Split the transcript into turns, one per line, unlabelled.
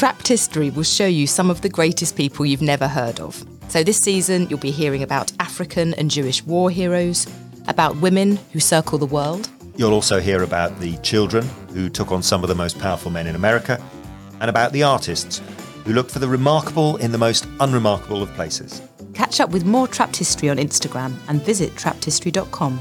Trapped History will show you some of the greatest people you've never heard of. So this season, you'll be hearing about African and Jewish war heroes, about women who circle the world,
You'll also hear about the children who took on some of the most powerful men in America, and about the artists who look for the remarkable in the most unremarkable of places.
Catch up with more Trapped History on Instagram and visit trappedhistory.com.